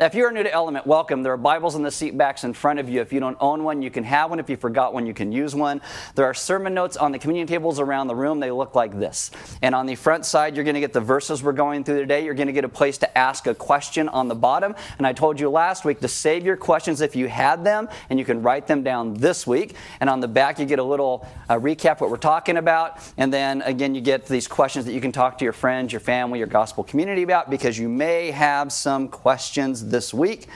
Now, if you are new to Element, welcome. There are Bibles in the seat backs in front of you. If you don't own one, you can have one. If you forgot one, you can use one. There are sermon notes on the communion tables around the room. They look like this. And on the front side, you're going to get the verses we're going through today. You're going to get a place to ask a question on the bottom. And I told you last week to save your questions if you had them, and you can write them down this week. And on the back, you get a little uh, recap what we're talking about. And then again, you get these questions that you can talk to your friends, your family, your gospel community about because you may have some questions this week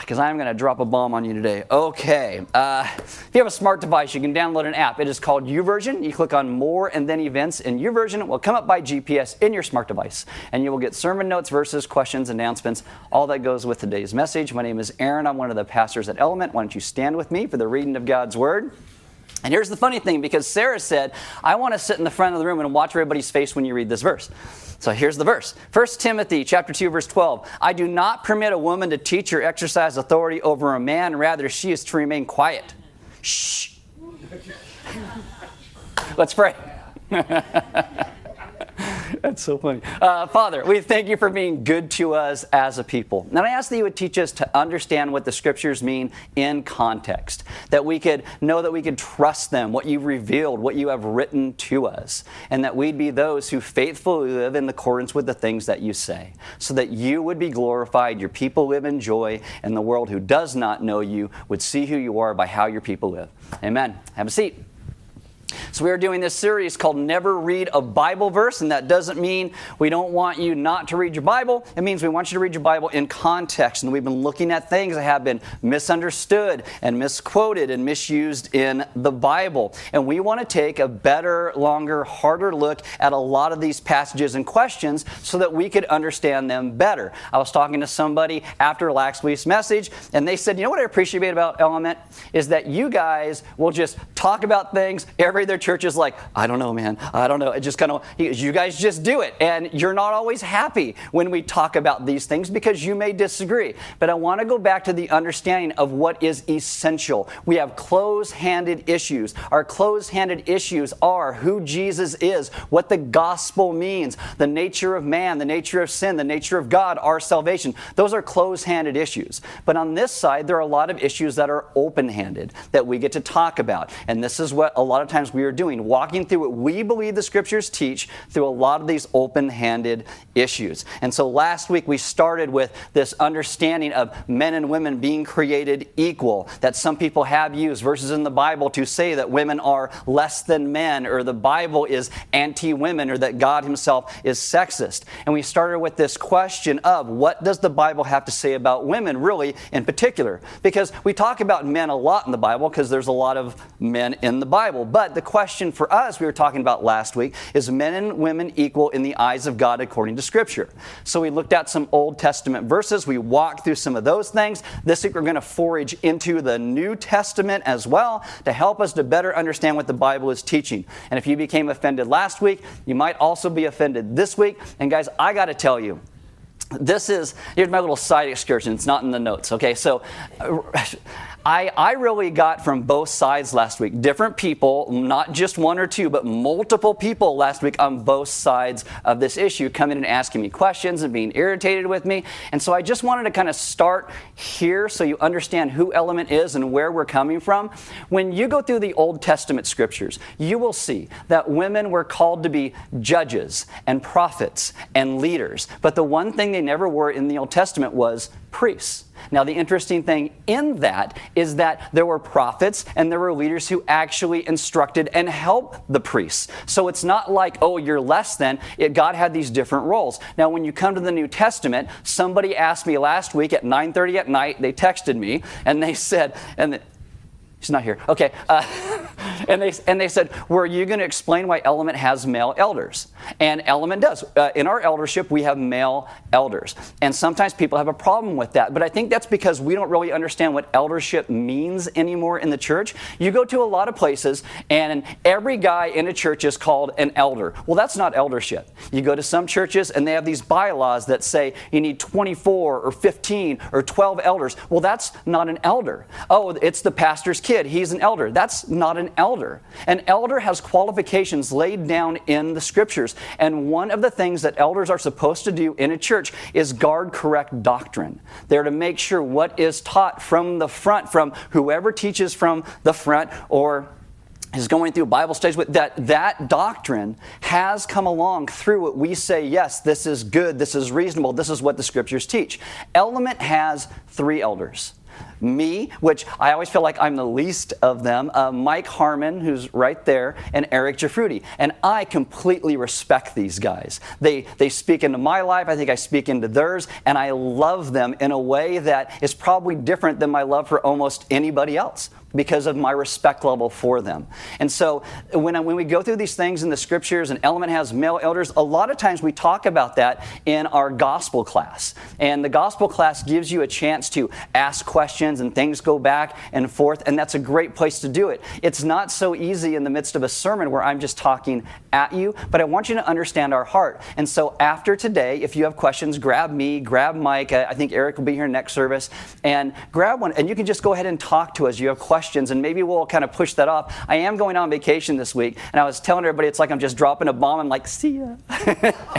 because I'm going to drop a bomb on you today. Okay. Uh, if you have a smart device, you can download an app. It is called YouVersion. You click on More and then Events, and YouVersion will come up by GPS in your smart device. And you will get sermon notes, verses, questions, announcements, all that goes with today's message. My name is Aaron. I'm one of the pastors at Element. Why don't you stand with me for the reading of God's Word? And here's the funny thing because Sarah said, I want to sit in the front of the room and watch everybody's face when you read this verse. So here's the verse. 1 Timothy chapter 2 verse 12. I do not permit a woman to teach or exercise authority over a man, rather she is to remain quiet. Shh. Let's pray. That's so funny. Uh, Father, we thank you for being good to us as a people. And I ask that you would teach us to understand what the scriptures mean in context, that we could know that we could trust them, what you've revealed, what you have written to us, and that we'd be those who faithfully live in accordance with the things that you say, so that you would be glorified, your people live in joy, and the world who does not know you would see who you are by how your people live. Amen. Have a seat. So, we are doing this series called Never Read a Bible Verse, and that doesn't mean we don't want you not to read your Bible. It means we want you to read your Bible in context. And we've been looking at things that have been misunderstood and misquoted and misused in the Bible. And we want to take a better, longer, harder look at a lot of these passages and questions so that we could understand them better. I was talking to somebody after last week's message, and they said, You know what I appreciate about Element? Is that you guys will just talk about things every their church is like, I don't know, man. I don't know. It just kind of, you guys just do it. And you're not always happy when we talk about these things because you may disagree. But I want to go back to the understanding of what is essential. We have close handed issues. Our close handed issues are who Jesus is, what the gospel means, the nature of man, the nature of sin, the nature of God, our salvation. Those are close handed issues. But on this side, there are a lot of issues that are open handed that we get to talk about. And this is what a lot of times we are doing, walking through what we believe the scriptures teach through a lot of these open handed issues. And so last week we started with this understanding of men and women being created equal, that some people have used verses in the Bible to say that women are less than men, or the Bible is anti women, or that God Himself is sexist. And we started with this question of what does the Bible have to say about women, really, in particular? Because we talk about men a lot in the Bible because there's a lot of men in the Bible. But the the question for us, we were talking about last week, is men and women equal in the eyes of God according to Scripture? So we looked at some Old Testament verses. We walked through some of those things. This week we're going to forage into the New Testament as well to help us to better understand what the Bible is teaching. And if you became offended last week, you might also be offended this week. And guys, I got to tell you, this is here's my little side excursion it's not in the notes okay so uh, I, I really got from both sides last week. Different people, not just one or two, but multiple people last week on both sides of this issue coming and asking me questions and being irritated with me. And so I just wanted to kind of start here so you understand who Element is and where we're coming from. When you go through the Old Testament scriptures, you will see that women were called to be judges and prophets and leaders. But the one thing they never were in the Old Testament was priests. Now, the interesting thing in that is that there were prophets and there were leaders who actually instructed and helped the priests. So it's not like, oh, you're less than. It, God had these different roles. Now, when you come to the New Testament, somebody asked me last week at 9:30 at night. They texted me and they said, and He's not here. Okay. Uh, and, they, and they said, Were you going to explain why Element has male elders? And Element does. Uh, in our eldership, we have male elders. And sometimes people have a problem with that. But I think that's because we don't really understand what eldership means anymore in the church. You go to a lot of places, and every guy in a church is called an elder. Well, that's not eldership. You go to some churches, and they have these bylaws that say you need 24 or 15 or 12 elders. Well, that's not an elder. Oh, it's the pastor's kid. He's an elder. That's not an elder elder. An elder has qualifications laid down in the scriptures. And one of the things that elders are supposed to do in a church is guard correct doctrine. They're to make sure what is taught from the front, from whoever teaches from the front or is going through Bible studies with that that doctrine has come along through what we say, yes, this is good, this is reasonable, this is what the scriptures teach. Element has three elders me, which I always feel like I'm the least of them, uh, Mike Harmon, who's right there, and Eric Jafruti. And I completely respect these guys. They, they speak into my life, I think I speak into theirs, and I love them in a way that is probably different than my love for almost anybody else because of my respect level for them. And so when, when we go through these things in the scriptures, and Element has male elders, a lot of times we talk about that in our gospel class. And the gospel class gives you a chance to ask questions and things go back and forth, and that's a great place to do it. It's not so easy in the midst of a sermon where I'm just talking at you, but I want you to understand our heart. And so after today, if you have questions, grab me, grab Mike. I think Eric will be here next service, and grab one, and you can just go ahead and talk to us. You have questions questions, and maybe we'll kind of push that off. I am going on vacation this week, and I was telling everybody it's like I'm just dropping a bomb I'm like, see ya,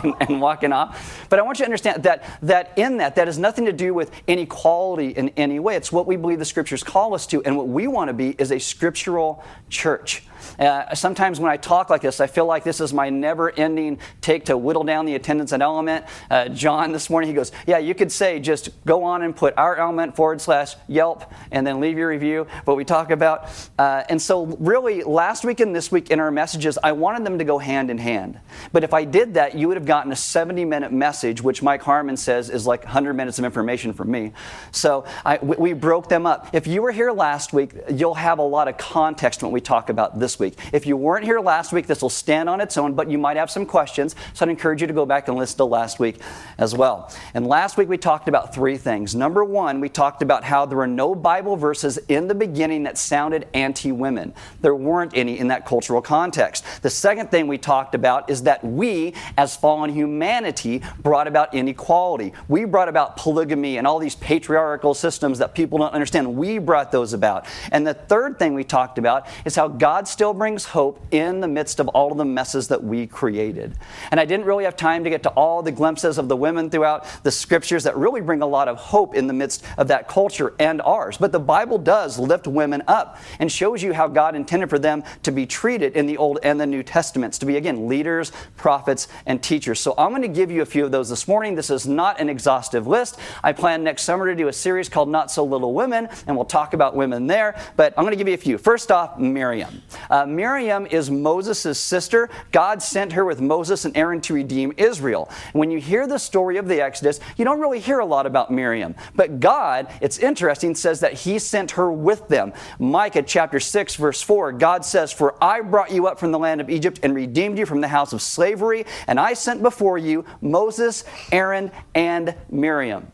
and, and, walking off. But I want you to understand that, that in that, that has nothing to do with inequality in any way. It's what we believe the scriptures call us to, and what we want to be is a scriptural church. Uh, sometimes when I talk like this, I feel like this is my never ending take to whittle down the attendance and element. Uh, John this morning, he goes, Yeah, you could say just go on and put our element forward slash Yelp and then leave your review. But we talk about, uh, and so really last week and this week in our messages, I wanted them to go hand in hand. But if I did that, you would have gotten a 70 minute message, which Mike Harmon says is like 100 minutes of information from me. So I, we broke them up. If you were here last week, you'll have a lot of context when we talk about this week. If you weren't here last week, this will stand on its own, but you might have some questions. So I'd encourage you to go back and listen to last week as well. And last week we talked about three things. Number one, we talked about how there were no Bible verses in the beginning that sounded anti women. There weren't any in that cultural context. The second thing we talked about is that we, as fallen humanity, brought about inequality. We brought about polygamy and all these patriarchal systems that people don't understand. We brought those about. And the third thing we talked about is how God still brings hope in the midst of all of the messes that we created. And I didn't really have time to get to all the glimpses of the women throughout the scriptures that really bring a lot of hope in the midst of that culture and ours. But the Bible does lift women up and shows you how God intended for them to be treated in the Old and the New Testaments, to be, again, leaders, prophets, and teachers. So I'm going to give you a few of those this morning. This is not an exhaustive list. I plan next summer to do a series called Not So Little Women, and we'll talk about women there. But I'm going to give you a few. First off, Miriam. Uh, Miriam is Moses' sister. God sent her with Moses and Aaron to redeem Israel. When you hear the story of the Exodus, you don't really hear a lot about Miriam. But God, it's interesting, says that He sent her with them. Micah chapter 6, verse 4, God says, For I brought you up from the land of Egypt and redeemed you from the house of slavery, and I sent before you Moses, Aaron, and Miriam.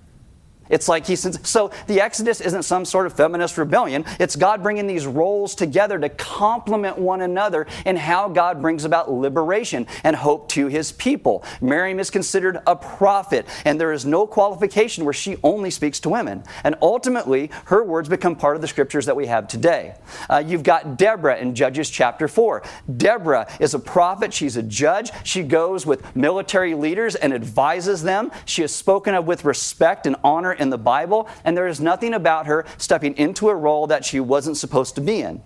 It's like he says, so the Exodus isn't some sort of feminist rebellion. It's God bringing these roles together to complement one another in how God brings about liberation and hope to his people. Miriam is considered a prophet, and there is no qualification where she only speaks to women. And ultimately, her words become part of the scriptures that we have today. Uh, you've got Deborah in Judges chapter 4. Deborah is a prophet, she's a judge. She goes with military leaders and advises them. She is spoken of with respect and honor in the Bible, and there is nothing about her stepping into a role that she wasn't supposed to be in.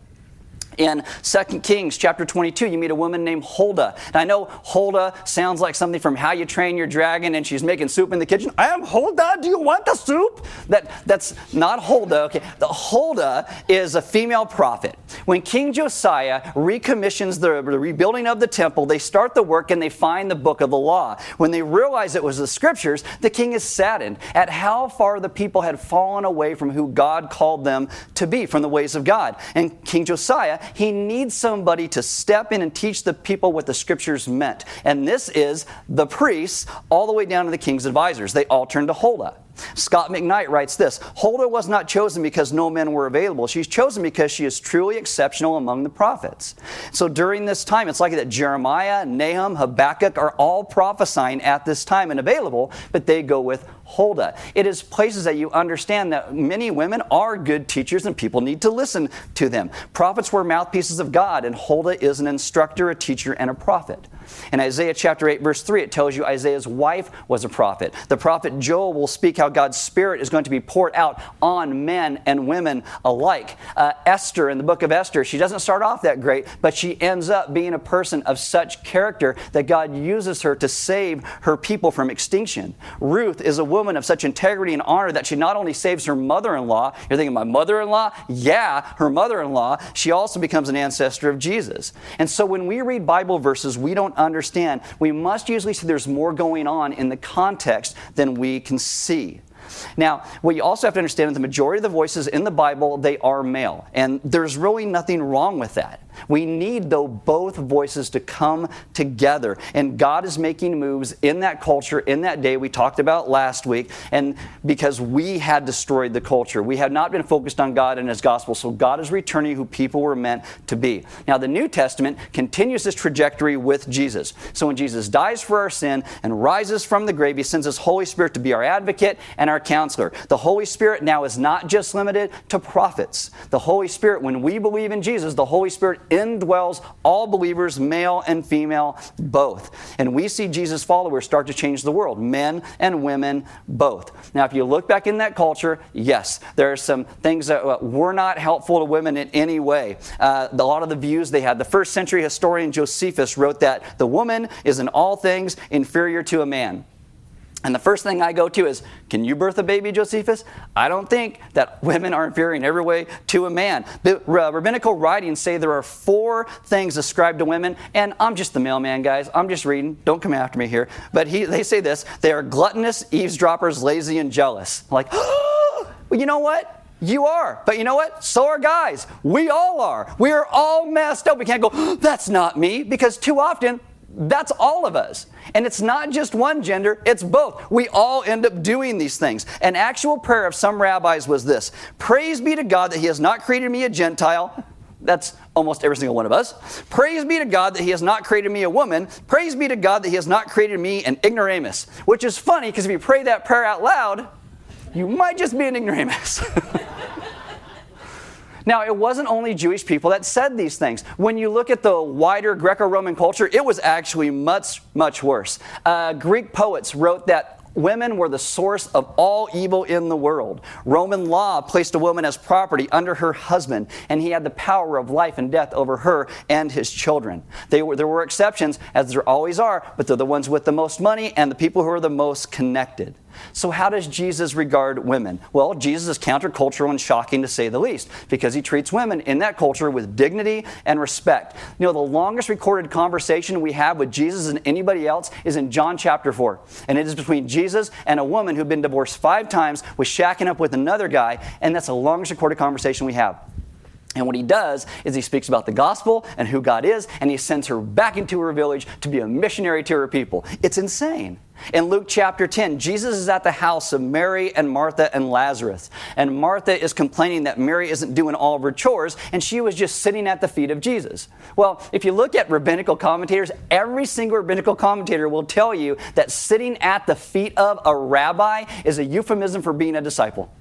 In 2 Kings chapter 22, you meet a woman named Huldah. And I know Huldah sounds like something from How You Train Your Dragon, and she's making soup in the kitchen. I am Huldah. Do you want the soup? That, that's not Huldah. Okay, the Huldah is a female prophet. When King Josiah recommissions the, the rebuilding of the temple, they start the work and they find the book of the law. When they realize it was the scriptures, the king is saddened at how far the people had fallen away from who God called them to be, from the ways of God. And King Josiah he needs somebody to step in and teach the people what the scriptures meant. And this is the priests, all the way down to the king's advisors. They all turn to Huldah. Scot McKnight writes this Huldah was not chosen because no men were available. She's chosen because she is truly exceptional among the prophets. So during this time, it's likely that Jeremiah, Nahum, Habakkuk are all prophesying at this time and available, but they go with Huldah. It is places that you understand that many women are good teachers and people need to listen to them. Prophets were mouthpieces of God, and Huldah is an instructor, a teacher, and a prophet. In Isaiah chapter 8, verse 3, it tells you Isaiah's wife was a prophet. The prophet Joel will speak how God's Spirit is going to be poured out on men and women alike. Uh, Esther, in the book of Esther, she doesn't start off that great, but she ends up being a person of such character that God uses her to save her people from extinction. Ruth is a woman of such integrity and honor that she not only saves her mother in law, you're thinking, my mother in law? Yeah, her mother in law. She also becomes an ancestor of Jesus. And so when we read Bible verses, we don't understand. We must usually see there's more going on in the context than we can see. Now, what you also have to understand is the majority of the voices in the Bible, they are male. And there's really nothing wrong with that. We need, though, both voices to come together. And God is making moves in that culture, in that day we talked about last week. And because we had destroyed the culture, we had not been focused on God and His gospel. So God is returning who people were meant to be. Now, the New Testament continues this trajectory with Jesus. So when Jesus dies for our sin and rises from the grave, He sends His Holy Spirit to be our advocate and our counselor. The Holy Spirit now is not just limited to prophets. The Holy Spirit, when we believe in Jesus, the Holy Spirit indwells all believers, male and female, both. And we see Jesus' followers start to change the world, men and women, both. Now, if you look back in that culture, yes, there are some things that uh, were not helpful to women in any way. Uh, a lot of the views they had. The first century historian Josephus wrote that the woman is in all things inferior to a man. And the first thing I go to is, can you birth a baby, Josephus? I don't think that women are inferior in every way to a man. The uh, rabbinical writings say there are four things ascribed to women, and I'm just the mailman, guys. I'm just reading. Don't come after me here. But he, they say this they are gluttonous, eavesdroppers, lazy, and jealous. Like, oh, well, you know what? You are. But you know what? So are guys. We all are. We are all messed up. We can't go, that's not me, because too often that's all of us. And it's not just one gender, it's both. We all end up doing these things. An actual prayer of some rabbis was this Praise be to God that He has not created me a Gentile. That's almost every single one of us. Praise be to God that He has not created me a woman. Praise be to God that He has not created me an ignoramus. Which is funny because if you pray that prayer out loud, you might just be an ignoramus. Now, it wasn't only Jewish people that said these things. When you look at the wider Greco Roman culture, it was actually much, much worse. Uh, Greek poets wrote that Women were the source of all evil in the world. Roman law placed a woman as property under her husband, and he had the power of life and death over her and his children. Were, there were exceptions, as there always are, but they're the ones with the most money and the people who are the most connected. So, how does Jesus regard women? Well, Jesus is countercultural and shocking to say the least because he treats women in that culture with dignity and respect. You know, the longest recorded conversation we have with Jesus and anybody else is in John chapter 4. And it is between Jesus and a woman who'd been divorced five times, was shacking up with another guy, and that's the longest recorded conversation we have. And what he does is he speaks about the gospel and who God is, and he sends her back into her village to be a missionary to her people. It's insane. In Luke chapter 10, Jesus is at the house of Mary and Martha and Lazarus. And Martha is complaining that Mary isn't doing all of her chores, and she was just sitting at the feet of Jesus. Well, if you look at rabbinical commentators, every single rabbinical commentator will tell you that sitting at the feet of a rabbi is a euphemism for being a disciple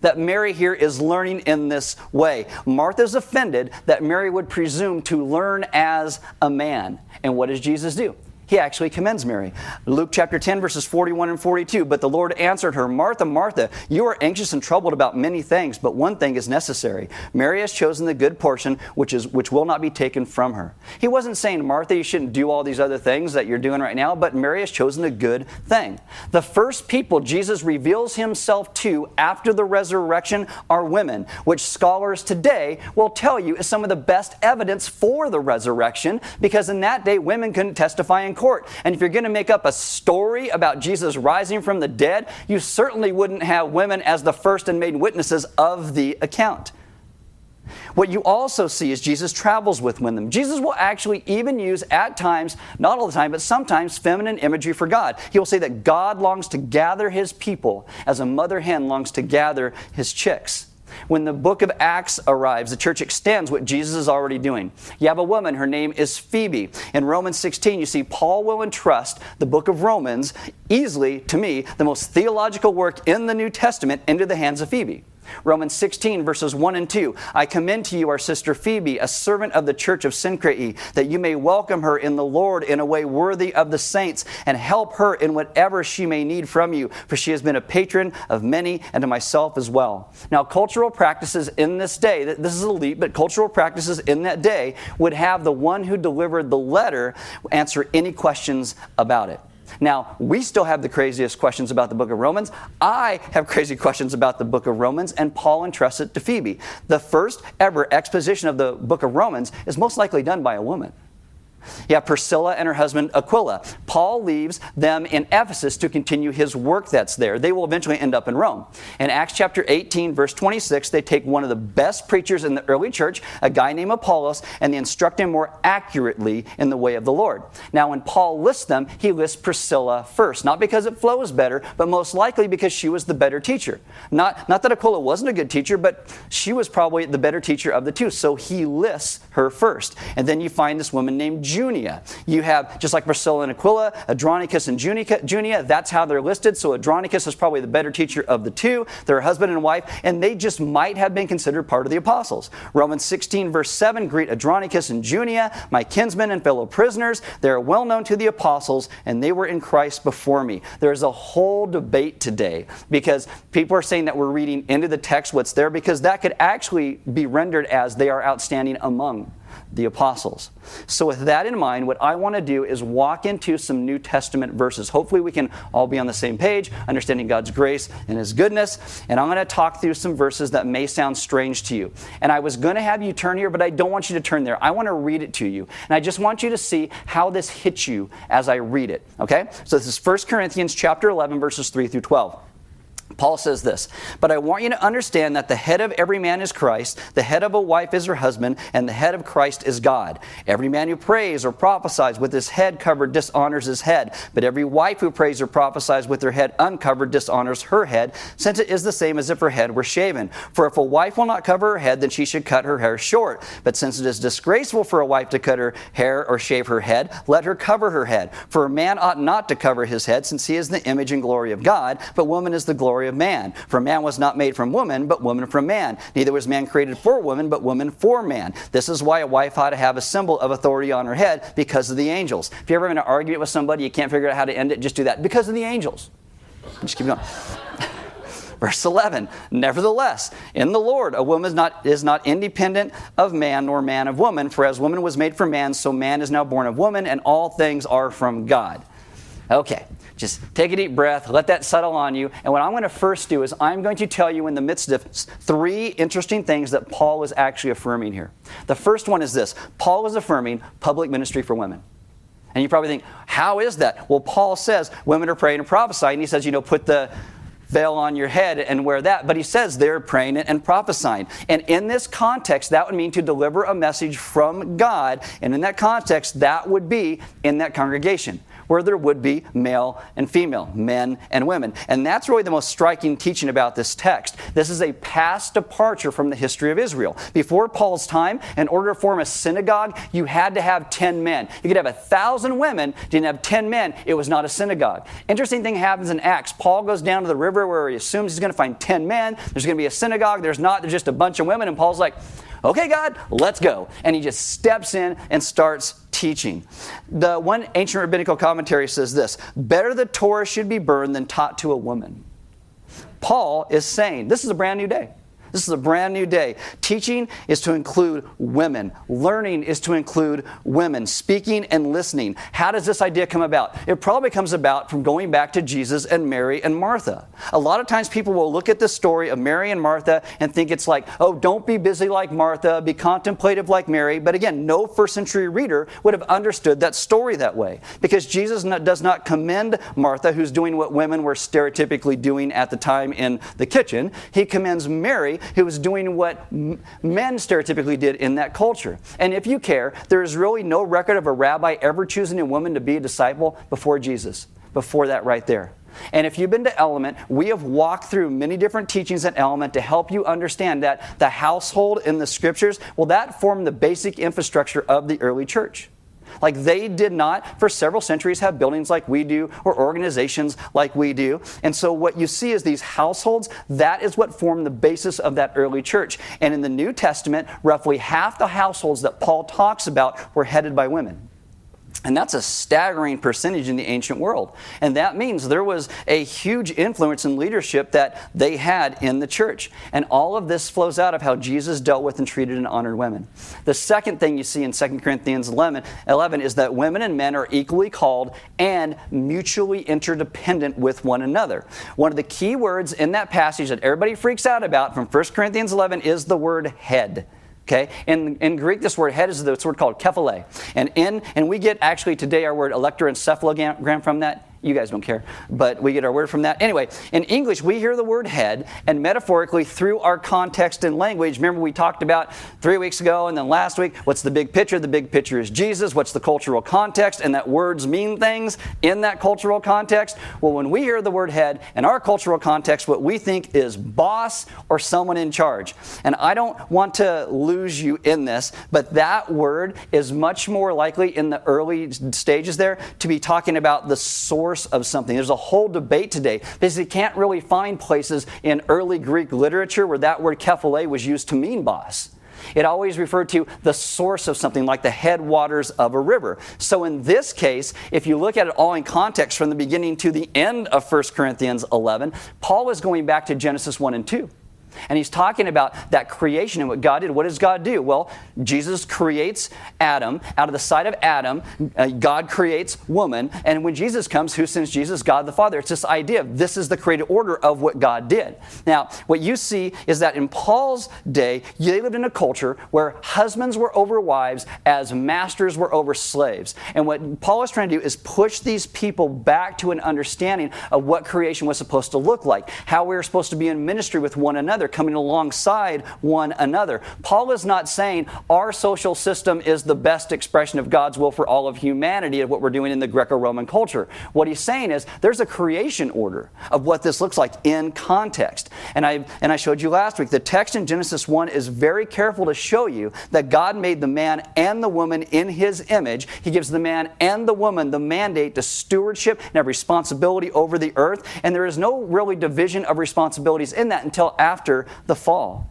that Mary here is learning in this way. Martha's offended that Mary would presume to learn as a man. And what does Jesus do? He actually commends Mary. Luke chapter 10, verses 41 and 42. But the Lord answered her, Martha, Martha, you are anxious and troubled about many things, but one thing is necessary. Mary has chosen the good portion, which, is, which will not be taken from her. He wasn't saying, Martha, you shouldn't do all these other things that you're doing right now, but Mary has chosen the good thing. The first people Jesus reveals himself to after the resurrection are women, which scholars today will tell you is some of the best evidence for the resurrection, because in that day, women couldn't testify in court. And if you're going to make up a story about Jesus rising from the dead, you certainly wouldn't have women as the first and main witnesses of the account. What you also see is Jesus travels with women. Jesus will actually even use, at times, not all the time, but sometimes, feminine imagery for God. He will say that God longs to gather his people as a mother hen longs to gather his chicks. When the book of Acts arrives, the church extends what Jesus is already doing. You have a woman, her name is Phoebe. In Romans 16, you see Paul will entrust the book of Romans, easily, to me, the most theological work in the New Testament, into the hands of Phoebe. Romans 16, verses 1 and 2. I commend to you our sister Phoebe, a servant of the church of Cenchreae, that you may welcome her in the Lord in a way worthy of the saints, and help her in whatever she may need from you, for she has been a patron of many and to myself as well. Now, cultural practices in this day, this is elite, but cultural practices in that day would have the one who delivered the letter answer any questions about it. Now, we still have the craziest questions about the book of Romans. I have crazy questions about the book of Romans, and Paul entrusts it to Phoebe. The first ever exposition of the book of Romans is most likely done by a woman. You have Priscilla and her husband Aquila. Paul leaves them in Ephesus to continue his work that's there. They will eventually end up in Rome. In Acts chapter 18, verse 26, they take one of the best preachers in the early church, a guy named Apollos, and they instruct him more accurately in the way of the Lord. Now, when Paul lists them, he lists Priscilla first, not because it flows better, but most likely because she was the better teacher. Not, not that Aquila wasn't a good teacher, but she was probably the better teacher of the two, so he lists her first. And then you find this woman named Junia. You have, just like Priscilla and Aquila, Andronicus and Junia, Junia, that's how they're listed. So Andronicus is probably the better teacher of the two. They're husband and wife, and they just might have been considered part of the apostles. Romans 16, verse 7 greet Andronicus and Junia, my kinsmen and fellow prisoners. They're well known to the apostles, and they were in Christ before me. There's a whole debate today because people are saying that we're reading into the text what's there because that could actually be rendered as they are outstanding among the apostles. So, with that in mind, what I want to do is walk into some New Testament verses. Hopefully, we can all be on the same page, understanding God's grace and His goodness. And I'm going to talk through some verses that may sound strange to you. And I was going to have you turn here, but I don't want you to turn there. I want to read it to you. And I just want you to see how this hits you as I read it. Okay? So, this is 1 Corinthians chapter 11, verses 3 through 12. Paul says this, but I want you to understand that the head of every man is Christ, the head of a wife is her husband, and the head of Christ is God. Every man who prays or prophesies with his head covered dishonors his head, but every wife who prays or prophesies with her head uncovered dishonors her head, since it is the same as if her head were shaven. For if a wife will not cover her head, then she should cut her hair short. But since it is disgraceful for a wife to cut her hair or shave her head, let her cover her head. For a man ought not to cover his head, since he is the image and glory of God, but woman is the glory of man. For man was not made from woman, but woman from man. Neither was man created for woman, but woman for man. This is why a wife ought to have a symbol of authority on her head because of the angels. If you're ever in an argument with somebody, you can't figure out how to end it, just do that. Because of the angels. Just keep going. Verse 11, nevertheless, in the Lord, a woman is not, is not independent of man, nor man of woman, for as woman was made for man, so man is now born of woman, and all things are from God. Okay, just take a deep breath, let that settle on you. And what I'm going to first do is I'm going to tell you in the midst of three interesting things that Paul is actually affirming here. The first one is this Paul is affirming public ministry for women. And you probably think, how is that? Well, Paul says women are praying and prophesying. And he says, you know, put the veil on your head and wear that. But he says they're praying and prophesying. And in this context, that would mean to deliver a message from God. And in that context, that would be in that congregation where there would be male and female, men and women. And that's really the most striking teaching about this text. This is a past departure from the history of Israel. Before Paul's time, in order to form a synagogue, you had to have 10 men. You could have a thousand women, didn't have 10 men, it was not a synagogue. Interesting thing happens in Acts. Paul goes down to the river where he assumes he's going to find 10 men. There's going to be a synagogue. There's not, there's just a bunch of women. And Paul's like, okay, God, let's go. And he just steps in and starts teaching. The one ancient rabbinical commentary says this better the Torah should be burned than taught to a woman. Paul is saying this is a brand new day. This is a brand new day. Teaching is to include women. Learning is to include women. Speaking and listening. How does this idea come about? It probably comes about from going back to Jesus and Mary and Martha. A lot of times people will look at the story of Mary and Martha and think it's like, oh, don't be busy like Martha, be contemplative like Mary. But again, no first century reader would have understood that story that way because Jesus does not commend Martha, who's doing what women were stereotypically doing at the time in the kitchen. He commends Mary, who was doing what men stereotypically did in that culture. And if you care, there is really no record of a rabbi ever choosing a woman to be a disciple before Jesus, before that right there. And if you've been to Element, we have walked through many different teachings at Element to help you understand that the household in the scriptures, well, that formed the basic infrastructure of the early church. Like they did not, for several centuries, have buildings like we do or organizations like we do. And so what you see is these households, that is what formed the basis of that early church. And in the New Testament, roughly half the households that Paul talks about were headed by women. And that's a staggering percentage in the ancient world. And that means there was a huge influence in leadership that they had in the church. And all of this flows out of how Jesus dealt with and treated and honored women. The second thing you see in 2 Corinthians 11, 11 is that women and men are equally called and mutually interdependent with one another. One of the key words in that passage that everybody freaks out about from 1 Corinthians 11 is the word head. Okay, in, in Greek, this word head is this word called kephale, and in and we get actually today our word electroencephalogram from that. You guys don't care, but we get our word from that. Anyway, in English, we hear the word head, and metaphorically, through our context and language, remember we talked about three weeks ago and then last week, what's the big picture? The big picture is Jesus. What's the cultural context? And that words mean things in that cultural context. Well, when we hear the word head in our cultural context, what we think is boss or someone in charge. And I don't want to lose you in this, but that word is much more likely in the early stages there to be talking about the source source of something. There's a whole debate today because you can't really find places in early Greek literature where that word kephale was used to mean boss. It always referred to the source of something like the headwaters of a river. So in this case, if you look at it all in context from the beginning to the end of 1 Corinthians 11, Paul is going back to Genesis 1 and 2. And he's talking about that creation and what God did. What does God do? Well, Jesus creates Adam. Out of the side of Adam, uh, God creates woman. And when Jesus comes, who sends Jesus? God the Father. It's this idea of this is the created order of what God did. Now, what you see is that in Paul's day, they lived in a culture where husbands were over wives as masters were over slaves. And what Paul is trying to do is push these people back to an understanding of what creation was supposed to look like, how we were supposed to be in ministry with one another together, coming alongside one another. Paul is not saying our social system is the best expression of God's will for all of humanity of what we're doing in the Greco Roman culture. What he's saying is there's a creation order of what this looks like in context. And I, and I showed you last week, the text in Genesis 1 is very careful to show you that God made the man and the woman in his image. He gives the man and the woman the mandate to stewardship and have responsibility over the earth. And there is no really division of responsibilities in that until after after the fall.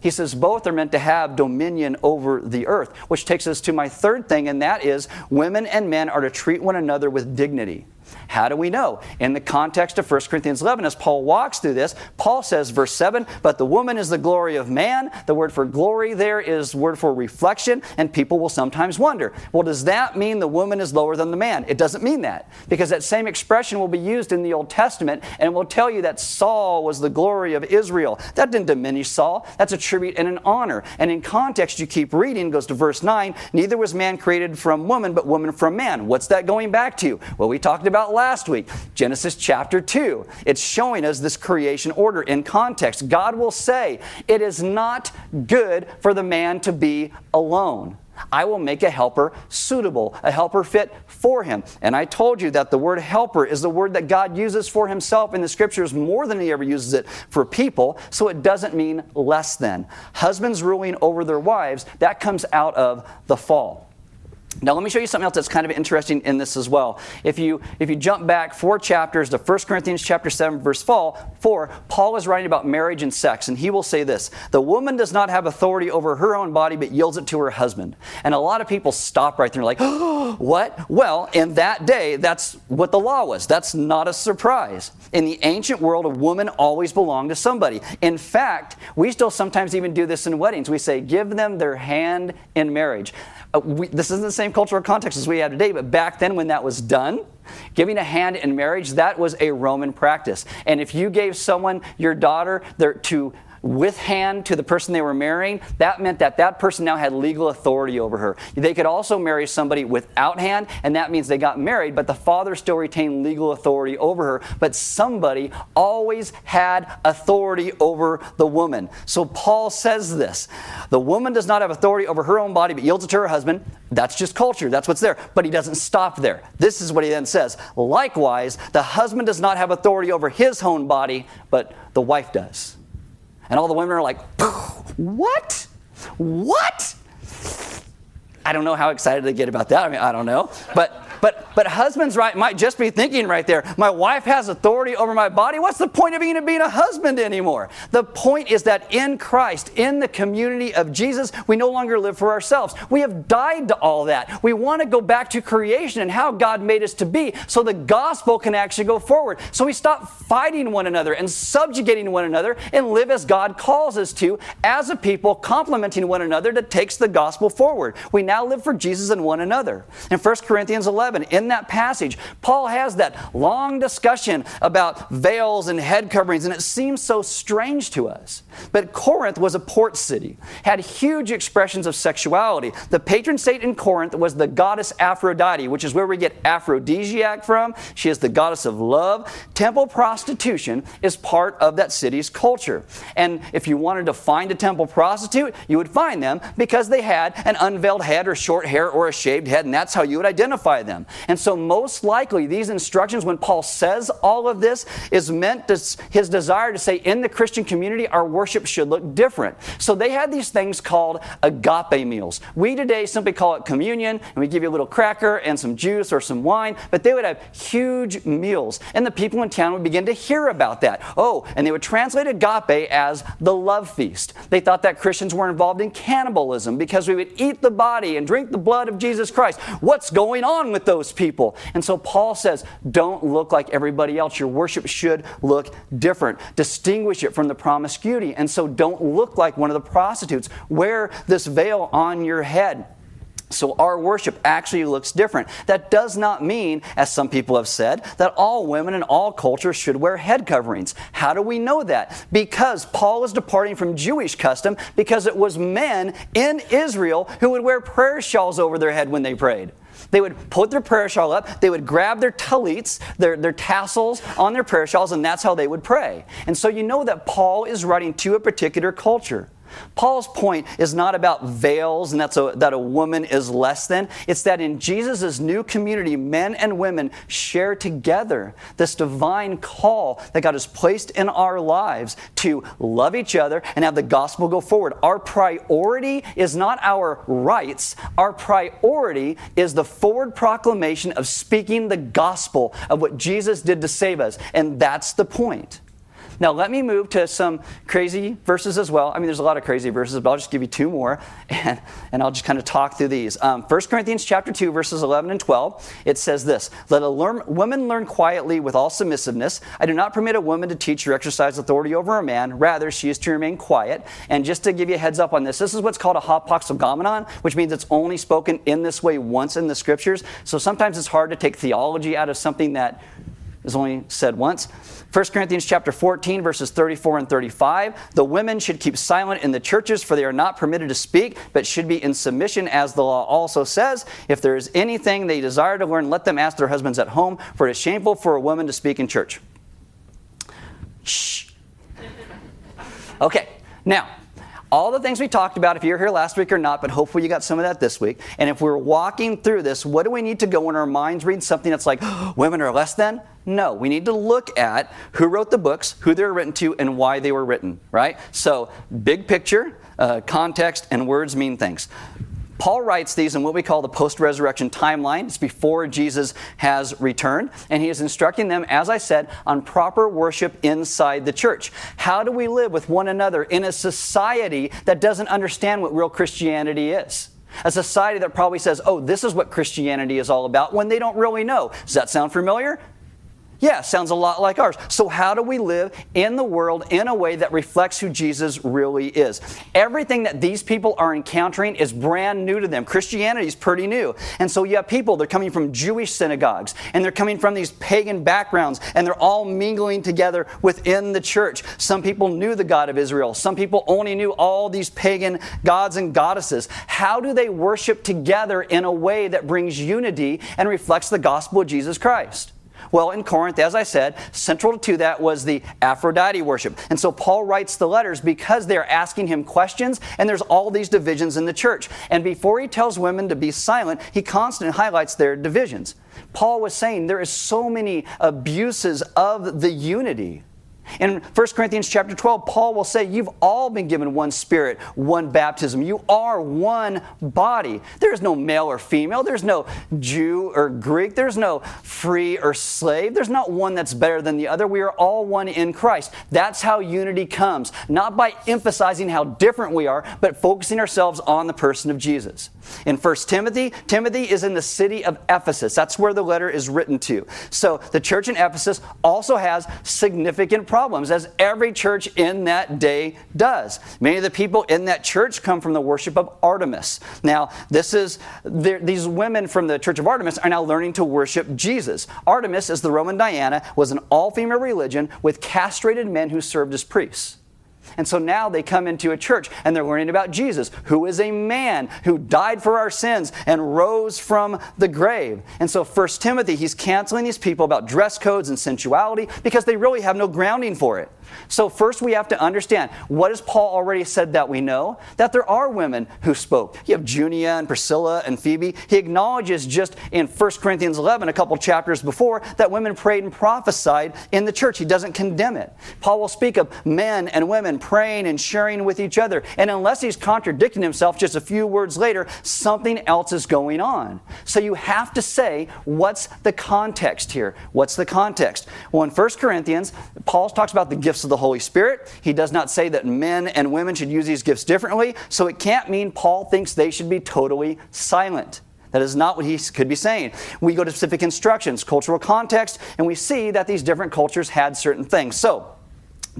He says both are meant to have dominion over the earth, which takes us to my third thing, and that is women and men are to treat one another with dignity. How do we know? In the context of 1 Corinthians 11, as Paul walks through this, Paul says, verse 7, but the woman is the glory of man. The word for glory there is word for reflection, and people will sometimes wonder, well, does that mean the woman is lower than the man? It doesn't mean that, because that same expression will be used in the Old Testament, and will tell you that Saul was the glory of Israel. That didn't diminish Saul. That's a tribute and an honor. And in context, you keep reading, goes to verse 9, neither was man created from woman, but woman from man. What's that going back to? Well, we talked about last week, Genesis chapter 2. It's showing us this creation order in context. God will say, It is not good for the man to be alone. I will make a helper suitable, a helper fit for him. And I told you that the word helper is the word that God uses for himself in the scriptures more than he ever uses it for people, so it doesn't mean less than. Husbands ruling over their wives, that comes out of the fall. Now let me show you something else that's kind of interesting in this as well. If you if you jump back four chapters to 1 Corinthians chapter 7 verse 4, Paul is writing about marriage and sex and he will say this, "The woman does not have authority over her own body but yields it to her husband." And a lot of people stop right there and like, oh, "What?" Well, in that day, that's what the law was. That's not a surprise. In the ancient world, a woman always belonged to somebody. In fact, we still sometimes even do this in weddings. We say, "Give them their hand in marriage." Uh, we, this isn't same cultural context as we have today, but back then when that was done, giving a hand in marriage, that was a Roman practice. And if you gave someone your daughter there to with hand to the person they were marrying, that meant that that person now had legal authority over her. They could also marry somebody without hand, and that means they got married, but the father still retained legal authority over her. But somebody always had authority over the woman. So Paul says this The woman does not have authority over her own body, but yields it to her husband. That's just culture. That's what's there. But he doesn't stop there. This is what he then says. Likewise, the husband does not have authority over his own body, but the wife does. And all the women are like, what? What? I don't know how excited they get about that. I mean, I don't know. But but, but husbands right, might just be thinking right there, my wife has authority over my body. What's the point of even being a husband anymore? The point is that in Christ, in the community of Jesus, we no longer live for ourselves. We have died to all that. We want to go back to creation and how God made us to be so the gospel can actually go forward. So we stop fighting one another and subjugating one another and live as God calls us to as a people, complementing one another that takes the gospel forward. We now live for Jesus and one another. In 1 Corinthians 11, 11, in that passage, Paul has that long discussion about veils and head coverings, and it seems so strange to us. But Corinth was a port city, had huge expressions of sexuality. The patron saint in Corinth was the goddess Aphrodite, which is where we get aphrodisiac from. She is the goddess of love. Temple prostitution is part of that city's culture. And if you wanted to find a temple prostitute, you would find them because they had an unveiled head or short hair or a shaved head, and that's how you would identify them them. And so, most likely, these instructions, when Paul says all of this, is meant to his desire to say in the Christian community, our worship should look different. So, they had these things called agape meals. We today simply call it communion, and we give you a little cracker and some juice or some wine, but they would have huge meals. And the people in town would begin to hear about that. Oh, and they would translate agape as the love feast. They thought that Christians were involved in cannibalism because we would eat the body and drink the blood of Jesus Christ. What's going on with those people. And so Paul says, don't look like everybody else. Your worship should look different. Distinguish it from the promiscuity. And so don't look like one of the prostitutes. Wear this veil on your head. So our worship actually looks different. That does not mean, as some people have said, that all women in all cultures should wear head coverings. How do we know that? Because Paul is departing from Jewish custom because it was men in Israel who would wear prayer shawls over their head when they prayed. They would put their prayer shawl up, they would grab their tallits, their, their tassels on their prayer shawls, and that's how they would pray. And so you know that Paul is writing to a particular culture. Paul's point is not about veils and that's a, that a woman is less than. It's that in Jesus' new community, men and women share together this divine call that God has placed in our lives to love each other and have the gospel go forward. Our priority is not our rights, our priority is the forward proclamation of speaking the gospel of what Jesus did to save us. And that's the point. Now, let me move to some crazy verses as well. I mean, there's a lot of crazy verses, but I'll just give you two more, and, and I'll just kind of talk through these. Um, 1 Corinthians chapter 2, verses 11 and 12, it says this, Let a learn, woman learn quietly with all submissiveness. I do not permit a woman to teach or exercise authority over a man. Rather, she is to remain quiet. And just to give you a heads up on this, this is what's called a hapax legomenon, which means it's only spoken in this way once in the scriptures. So sometimes it's hard to take theology out of something that is only said once. 1 Corinthians chapter 14 verses 34 and 35, the women should keep silent in the churches for they are not permitted to speak, but should be in submission as the law also says. If there is anything they desire to learn, let them ask their husbands at home, for it is shameful for a woman to speak in church. Shh. Okay. Now, all the things we talked about, if you're here last week or not, but hopefully you got some of that this week. And if we're walking through this, what do we need to go in our minds read something that's like, oh, women are less than? No, we need to look at who wrote the books, who they were written to, and why they were written, right? So, big picture, uh, context, and words mean things. Paul writes these in what we call the post resurrection timeline. It's before Jesus has returned. And he is instructing them, as I said, on proper worship inside the church. How do we live with one another in a society that doesn't understand what real Christianity is? A society that probably says, oh, this is what Christianity is all about, when they don't really know. Does that sound familiar? Yeah, sounds a lot like ours. So, how do we live in the world in a way that reflects who Jesus really is? Everything that these people are encountering is brand new to them. Christianity is pretty new. And so, you have people, they're coming from Jewish synagogues, and they're coming from these pagan backgrounds, and they're all mingling together within the church. Some people knew the God of Israel, some people only knew all these pagan gods and goddesses. How do they worship together in a way that brings unity and reflects the gospel of Jesus Christ? Well, in Corinth, as I said, central to that was the Aphrodite worship. And so Paul writes the letters because they're asking him questions, and there's all these divisions in the church. And before he tells women to be silent, he constantly highlights their divisions. Paul was saying there is so many abuses of the unity in 1 Corinthians chapter 12, Paul will say, You've all been given one spirit, one baptism. You are one body. There's no male or female. There's no Jew or Greek. There's no free or slave. There's not one that's better than the other. We are all one in Christ. That's how unity comes. Not by emphasizing how different we are, but focusing ourselves on the person of Jesus. In 1 Timothy, Timothy is in the city of Ephesus. That's where the letter is written to. So the church in Ephesus also has significant problems as every church in that day does. Many of the people in that church come from the worship of Artemis. Now, this is these women from the Church of Artemis are now learning to worship Jesus. Artemis, as the Roman Diana, was an all-female religion with castrated men who served as priests. And so now they come into a church and they're learning about Jesus, who is a man who died for our sins and rose from the grave. And so, First Timothy, he's canceling these people about dress codes and sensuality because they really have no grounding for it. So, first we have to understand what has Paul already said that we know? That there are women who spoke. You have Junia and Priscilla and Phoebe. He acknowledges just in 1 Corinthians 11, a couple chapters before, that women prayed and prophesied in the church. He doesn't condemn it. Paul will speak of men and women praying and sharing with each other. And unless he's contradicting himself just a few words later, something else is going on. So, you have to say, what's the context here? What's the context? Well, in 1 Corinthians, Paul talks about the gifts of the Holy Spirit. He does not say that men and women should use these gifts differently, so it can't mean Paul thinks they should be totally silent. That is not what he could be saying. We go to specific instructions, cultural context, and we see that these different cultures had certain things. So,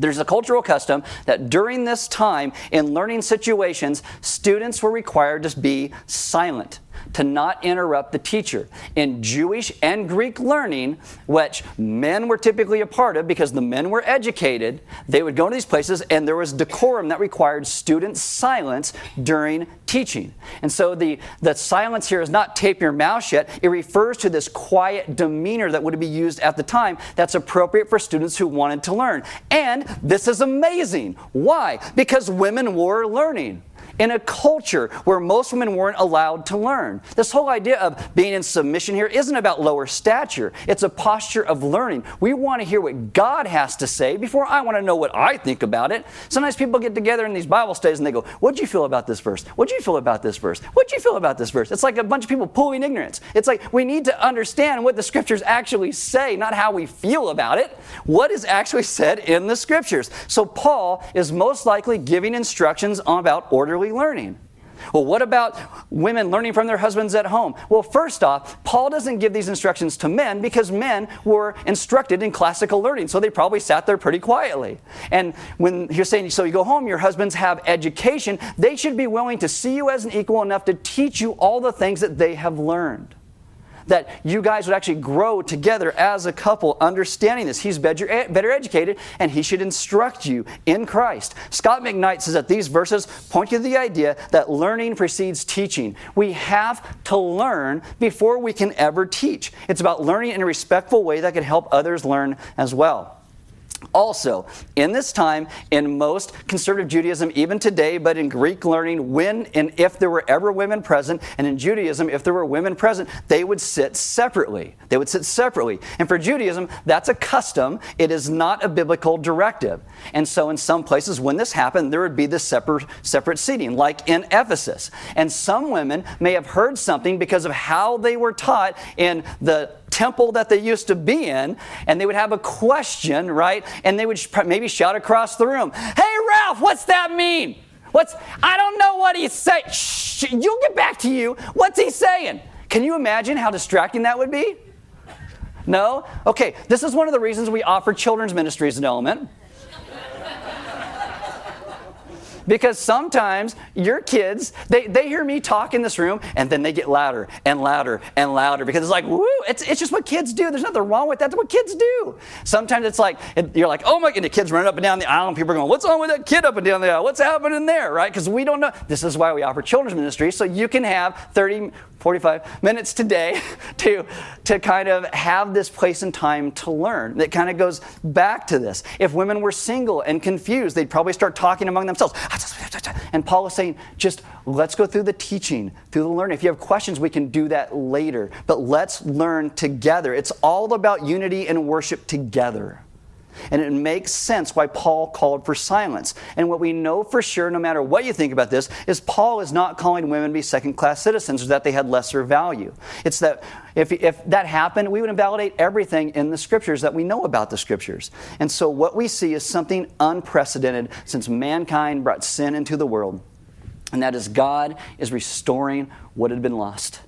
there's a cultural custom that during this time in learning situations, students were required to be silent to not interrupt the teacher. In Jewish and Greek learning, which men were typically a part of because the men were educated, they would go to these places and there was decorum that required student silence during teaching. And so the, the silence here is not tape your mouth shut, it refers to this quiet demeanor that would be used at the time that's appropriate for students who wanted to learn. And this is amazing. Why? Because women were learning in a culture where most women weren't allowed to learn. This whole idea of being in submission here isn't about lower stature, it's a posture of learning. We want to hear what God has to say before I want to know what I think about it. Sometimes people get together in these Bible studies and they go, What'd you feel about this verse? What'd you feel about this verse? What'd you feel about this verse? It's like a bunch of people pulling ignorance. It's like we need to understand what the scriptures actually say, not how we feel about it. What is actually said in the scriptures. So Paul is most likely giving instructions about orderly learning. Well, what about women learning from their husbands at home? Well, first off, Paul doesn't give these instructions to men because men were instructed in classical learning, so they probably sat there pretty quietly. And when you're saying, so you go home, your husbands have education, they should be willing to see you as an equal enough to teach you all the things that they have learned that you guys would actually grow together as a couple understanding this. He's better, better educated and he should instruct you in Christ. Scot McKnight says that these verses point you to the idea that learning precedes teaching. We have to learn before we can ever teach. It's about learning in a respectful way that can help others learn as well. Also, in this time, in most conservative Judaism, even today, but in Greek learning, when and if there were ever women present, and in Judaism, if there were women present, they would sit separately. They would sit separately. And for Judaism, that's a custom. It is not a biblical directive. And so, in some places, when this happened, there would be this separate, separate seating, like in Ephesus. And some women may have heard something because of how they were taught in the temple that they used to be in, and they would have a question, right? And they would maybe shout across the room, Hey, Ralph, what's that mean? What's, I don't know what he's saying. You'll get back to you. What's he saying? Can you imagine how distracting that would be? No? Okay, this is one of the reasons we offer children's ministries in Element. Because sometimes your kids, they, they hear me talk in this room and then they get louder and louder and louder because it's like, woo, it's, it's just what kids do. There's nothing wrong with that. That's what kids do. Sometimes it's like, you're like, oh my, and the kids running up and down the aisle and people are going, what's wrong with that kid up and down the aisle? What's happening there, right? Because we don't know. This is why we offer children's ministry so you can have 30, 45 minutes today to, to kind of have this place and time to learn. That kind of goes back to this. If women were single and confused, they'd probably start talking among themselves. And Paul is saying, just let's go through the teaching, through the learning. If you have questions, we can do that later. But let's learn together. It's all about unity and worship together. And it makes sense why Paul called for silence. And what we know for sure, no matter what you think about this, is Paul is not calling women to be second class citizens or that they had lesser value. It's that if, if that happened, we would invalidate everything in the scriptures that we know about the scriptures. And so what we see is something unprecedented since mankind brought sin into the world. And that is God is restoring what had been lost.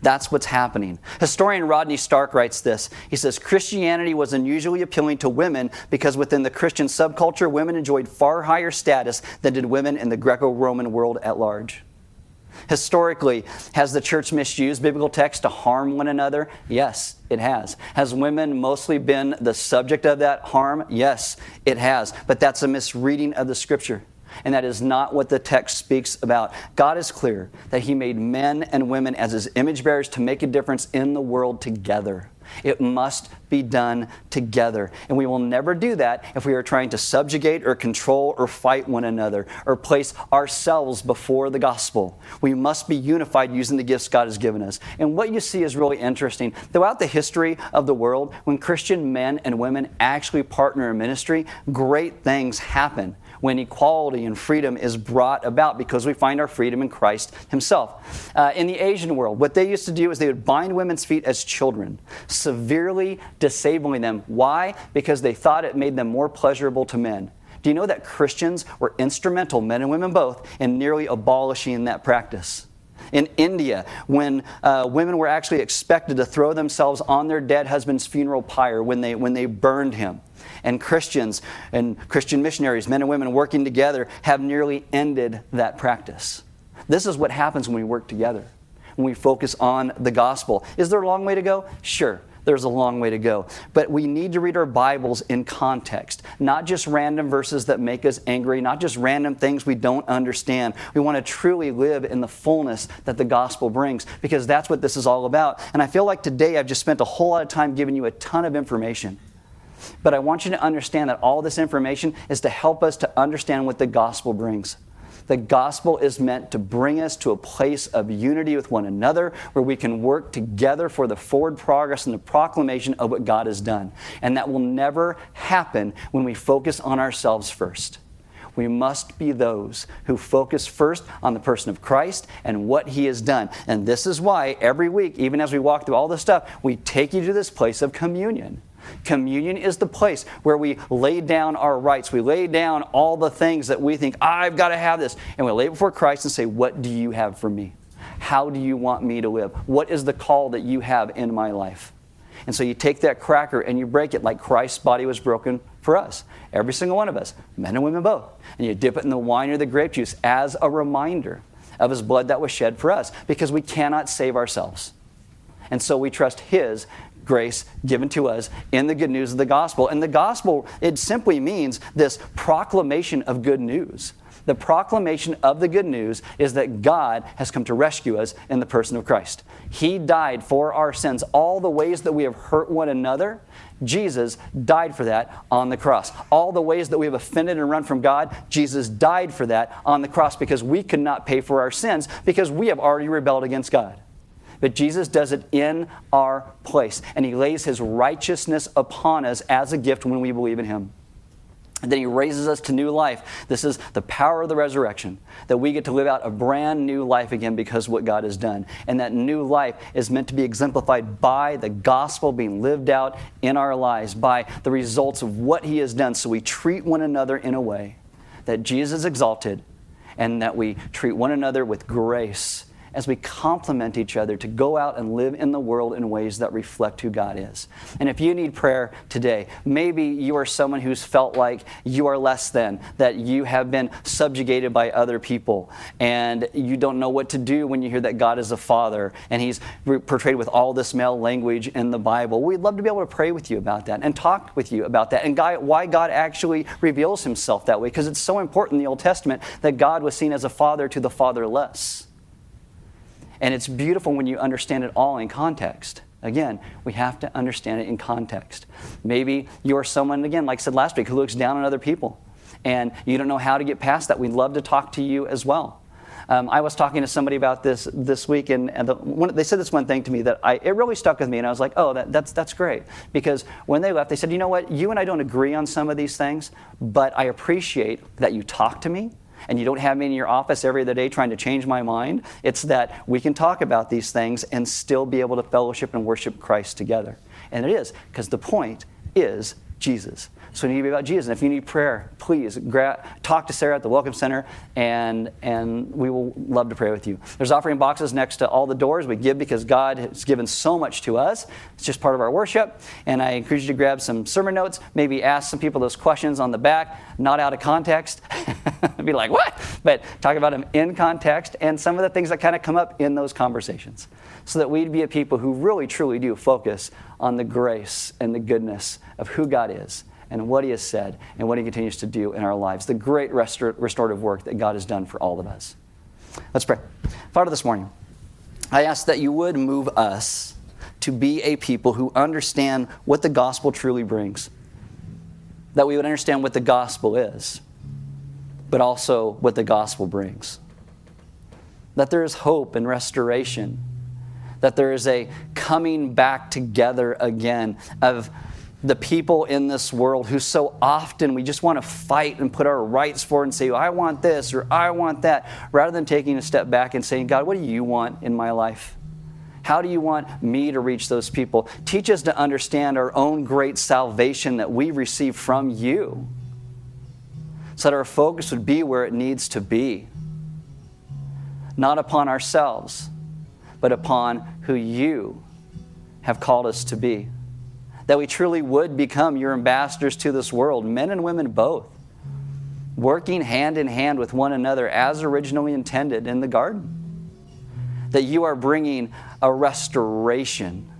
That's what's happening. Historian Rodney Stark writes this. He says Christianity was unusually appealing to women because within the Christian subculture, women enjoyed far higher status than did women in the Greco Roman world at large. Historically, has the church misused biblical texts to harm one another? Yes, it has. Has women mostly been the subject of that harm? Yes, it has. But that's a misreading of the scripture and that is not what the text speaks about. God is clear that He made men and women as His image bearers to make a difference in the world together. It must be done together. And we will never do that if we are trying to subjugate or control or fight one another or place ourselves before the gospel. We must be unified using the gifts God has given us. And what you see is really interesting. Throughout the history of the world, when Christian men and women actually partner in ministry, great things happen when equality and freedom is brought about because we find our freedom in Christ Himself. Uh, in the Asian world, what they used to do is they would bind women's feet as children, severely disabling them. Why? Because they thought it made them more pleasurable to men. Do you know that Christians were instrumental, men and women both, in nearly abolishing that practice? In India, when uh, women were actually expected to throw themselves on their dead husband's funeral pyre when they, when they burned him and Christians and Christian missionaries, men and women working together, have nearly ended that practice. This is what happens when we work together, when we focus on the gospel. Is there a long way to go? Sure there's a long way to go. But we need to read our Bibles in context, not just random verses that make us angry, not just random things we don't understand. We want to truly live in the fullness that the gospel brings because that's what this is all about. And I feel like today I've just spent a whole lot of time giving you a ton of information. But I want you to understand that all this information is to help us to understand what the gospel brings. The gospel is meant to bring us to a place of unity with one another where we can work together for the forward progress and the proclamation of what God has done. And that will never happen when we focus on ourselves first. We must be those who focus first on the person of Christ and what he has done. And this is why every week, even as we walk through all this stuff, we take you to this place of communion. Communion is the place where we lay down our rights. We lay down all the things that we think, I've got to have this. And we lay before Christ and say, What do you have for me? How do you want me to live? What is the call that you have in my life? And so you take that cracker and you break it like Christ's body was broken for us, every single one of us, men and women both. And you dip it in the wine or the grape juice as a reminder of his blood that was shed for us because we cannot save ourselves. And so we trust his grace given to us in the good news of the gospel. And the gospel, it simply means this proclamation of good news. The proclamation of the good news is that God has come to rescue us in the person of Christ. He died for our sins, all the ways that we have hurt one another. Jesus died for that on the cross. All the ways that we have offended and run from God, Jesus died for that on the cross because we could not pay for our sins because we have already rebelled against God. But Jesus does it in our place, and He lays His righteousness upon us as a gift when we believe in Him. And then he raises us to new life. This is the power of the resurrection, that we get to live out a brand new life again because what God has done. And that new life is meant to be exemplified by the gospel being lived out in our lives, by the results of what he has done. So we treat one another in a way that Jesus exalted and that we treat one another with grace as we complement each other to go out and live in the world in ways that reflect who God is. And if you need prayer today, maybe you are someone who's felt like you are less than, that you have been subjugated by other people, and you don't know what to do when you hear that God is a father and he's portrayed with all this male language in the Bible. We'd love to be able to pray with you about that and talk with you about that and why God actually reveals himself that way, because it's so important in the Old Testament that God was seen as a father to the fatherless. And it's beautiful when you understand it all in context. Again, we have to understand it in context. Maybe you're someone, again, like I said last week, who looks down on other people and you don't know how to get past that. We'd love to talk to you as well. Um, I was talking to somebody about this this week, and, and the, one, they said this one thing to me that I, it really stuck with me, and I was like, oh, that, that's, that's great. Because when they left, they said, you know what, you and I don't agree on some of these things, but I appreciate that you talk to me and you don't have me in your office every other day trying to change my mind. It's that we can talk about these things and still be able to fellowship and worship Christ together. And it is, because the point is Jesus. So you need to be about Jesus. And if you need prayer, please talk to Sarah at the Welcome Center, and, and we will love to pray with you. There's offering boxes next to all the doors. We give because God has given so much to us. It's just part of our worship. And I encourage you to grab some sermon notes, maybe ask some people those questions on the back, not out of context. be like, what? But talk about them in context and some of the things that kind of come up in those conversations so that we'd be a people who really, truly do focus on the grace and the goodness of who God is and what He has said and what He continues to do in our lives. The great restor- restorative work that God has done for all of us. Let's pray. Father, this morning, I ask that you would move us to be a people who understand what the gospel truly brings, that we would understand what the gospel is, but also what the gospel brings. That there is hope and restoration, that there is a coming back together again of the people in this world who so often we just want to fight and put our rights for and say, I want this or I want that, rather than taking a step back and saying, God, what do you want in my life? How do you want me to reach those people? Teach us to understand our own great salvation that we receive from you so that our focus would be where it needs to be. Not upon ourselves, but upon who you have called us to be that we truly would become your ambassadors to this world, men and women both, working hand in hand with one another as originally intended in the garden. That you are bringing a restoration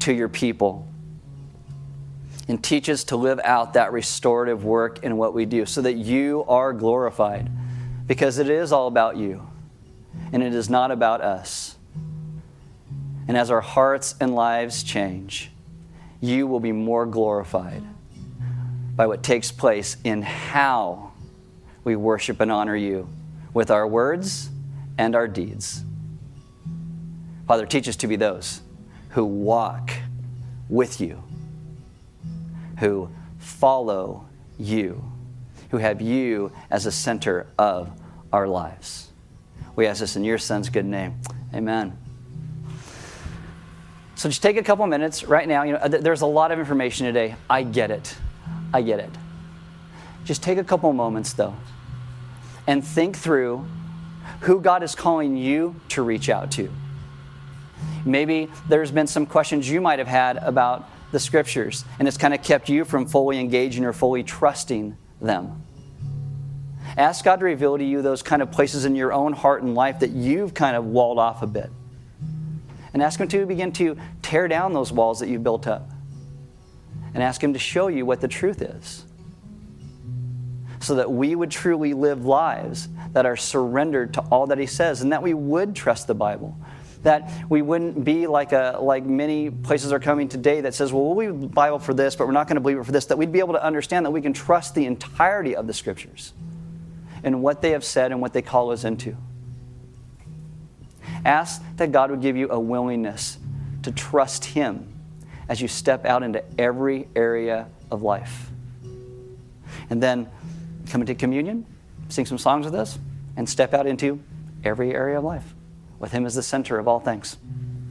to your people. And teach us to live out that restorative work in what we do so that you are glorified. Because it is all about you, and it is not about us. And as our hearts and lives change, you will be more glorified by what takes place in how we worship and honor you with our words and our deeds. Father, teach us to be those who walk with you, who follow you, who have you as a center of our lives. We ask this in your Son's good name. Amen. So just take a couple minutes right now. You know, there's a lot of information today. I get it. I get it. Just take a couple moments though and think through who God is calling you to reach out to. Maybe there's been some questions you might have had about the scriptures, and it's kind of kept you from fully engaging or fully trusting them. Ask God to reveal to you those kind of places in your own heart and life that you've kind of walled off a bit and ask Him to begin to tear down those walls that you've built up. And ask Him to show you what the truth is. So that we would truly live lives that are surrendered to all that He says and that we would trust the Bible. That we wouldn't be like, a, like many places are coming today that says, well, we'll believe the Bible for this, but we're not going to believe it for this. That we'd be able to understand that we can trust the entirety of the Scriptures and what they have said and what they call us into. Ask that God would give you a willingness to trust Him as you step out into every area of life. And then come into communion, sing some songs with us, and step out into every area of life with Him as the center of all things.